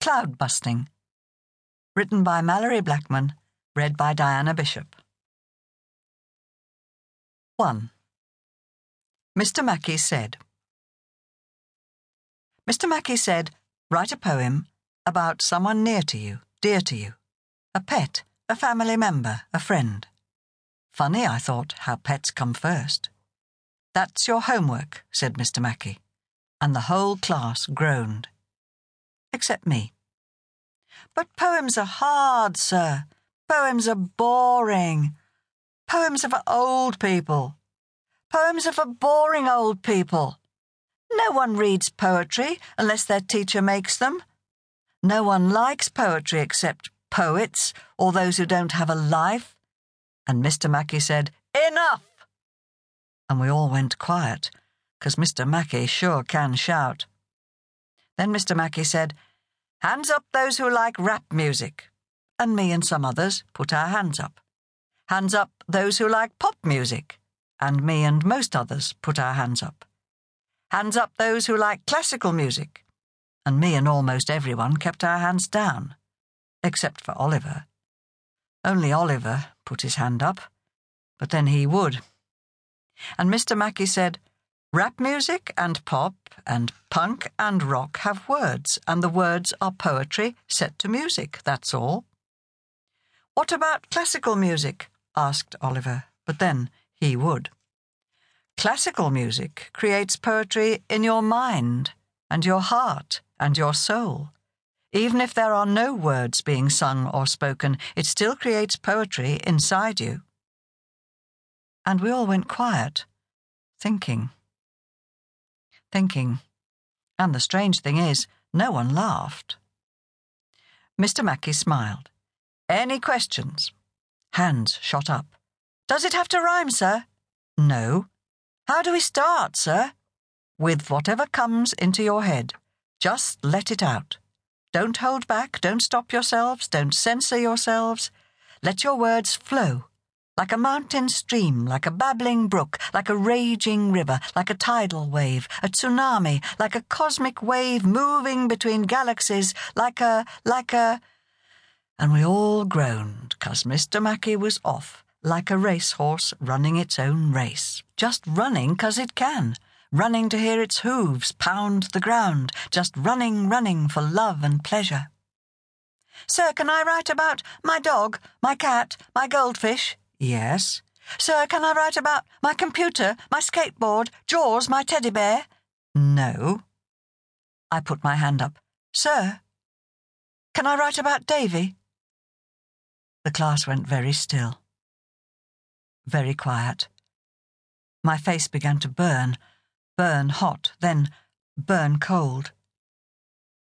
Cloud Busting. Written by Malorie Blackman, read by Diana Bishop. 1. Mr. Mackey said, Mr. Mackey said, write a poem about someone near to you, dear to you. A pet, a family member, a friend. Funny, I thought, how pets come first. That's your homework, said Mr. Mackey, and the whole class groaned. Except me. But poems are hard, sir. Poems are boring. Poems are for old people. Poems are for boring old people. No one reads poetry unless their teacher makes them. No one likes poetry except poets or those who don't have a life. And Mr. Mackey said, Enough! And we all went quiet, because Mr. Mackey sure can shout. Then Mr. Mackey said, Hands up those who like rap music. And me and some others put our hands up. Hands up those who like pop music. And me and most others put our hands up. Hands up those who like classical music. And me and almost everyone kept our hands down. Except for Oliver. Only Oliver put his hand up. But then he would. And Mr. Mackey said, Rap music and pop and punk and rock have words, and the words are poetry set to music, that's all. What about classical music? asked Oliver, but then he would. Classical music creates poetry in your mind and your heart and your soul. Even if there are no words being sung or spoken, it still creates poetry inside you. And we all went quiet, thinking. Thinking. And the strange thing is, no one laughed. Mr. Mackey smiled. Any questions? Hands shot up. Does it have to rhyme, sir? No. How do we start, sir? With whatever comes into your head. Just let it out. Don't hold back, don't stop yourselves, don't censor yourselves. Let your words flow. Like a mountain stream, like a babbling brook, like a raging river, like a tidal wave, a tsunami, like a cosmic wave moving between galaxies, like a, like a. And we all groaned, 'cause Mr. Mackey was off like a racehorse running its own race, just running 'cause it can, running to hear its hooves pound the ground, just running, running for love and pleasure. Sir, can I write about my dog, my cat, my goldfish? Yes. Sir, can I write about my computer, my skateboard, Jaws, my teddy bear? No. I put my hand up. Sir, can I write about Davey? The class went very still very quiet. My face began to burn, burn hot, then burn cold.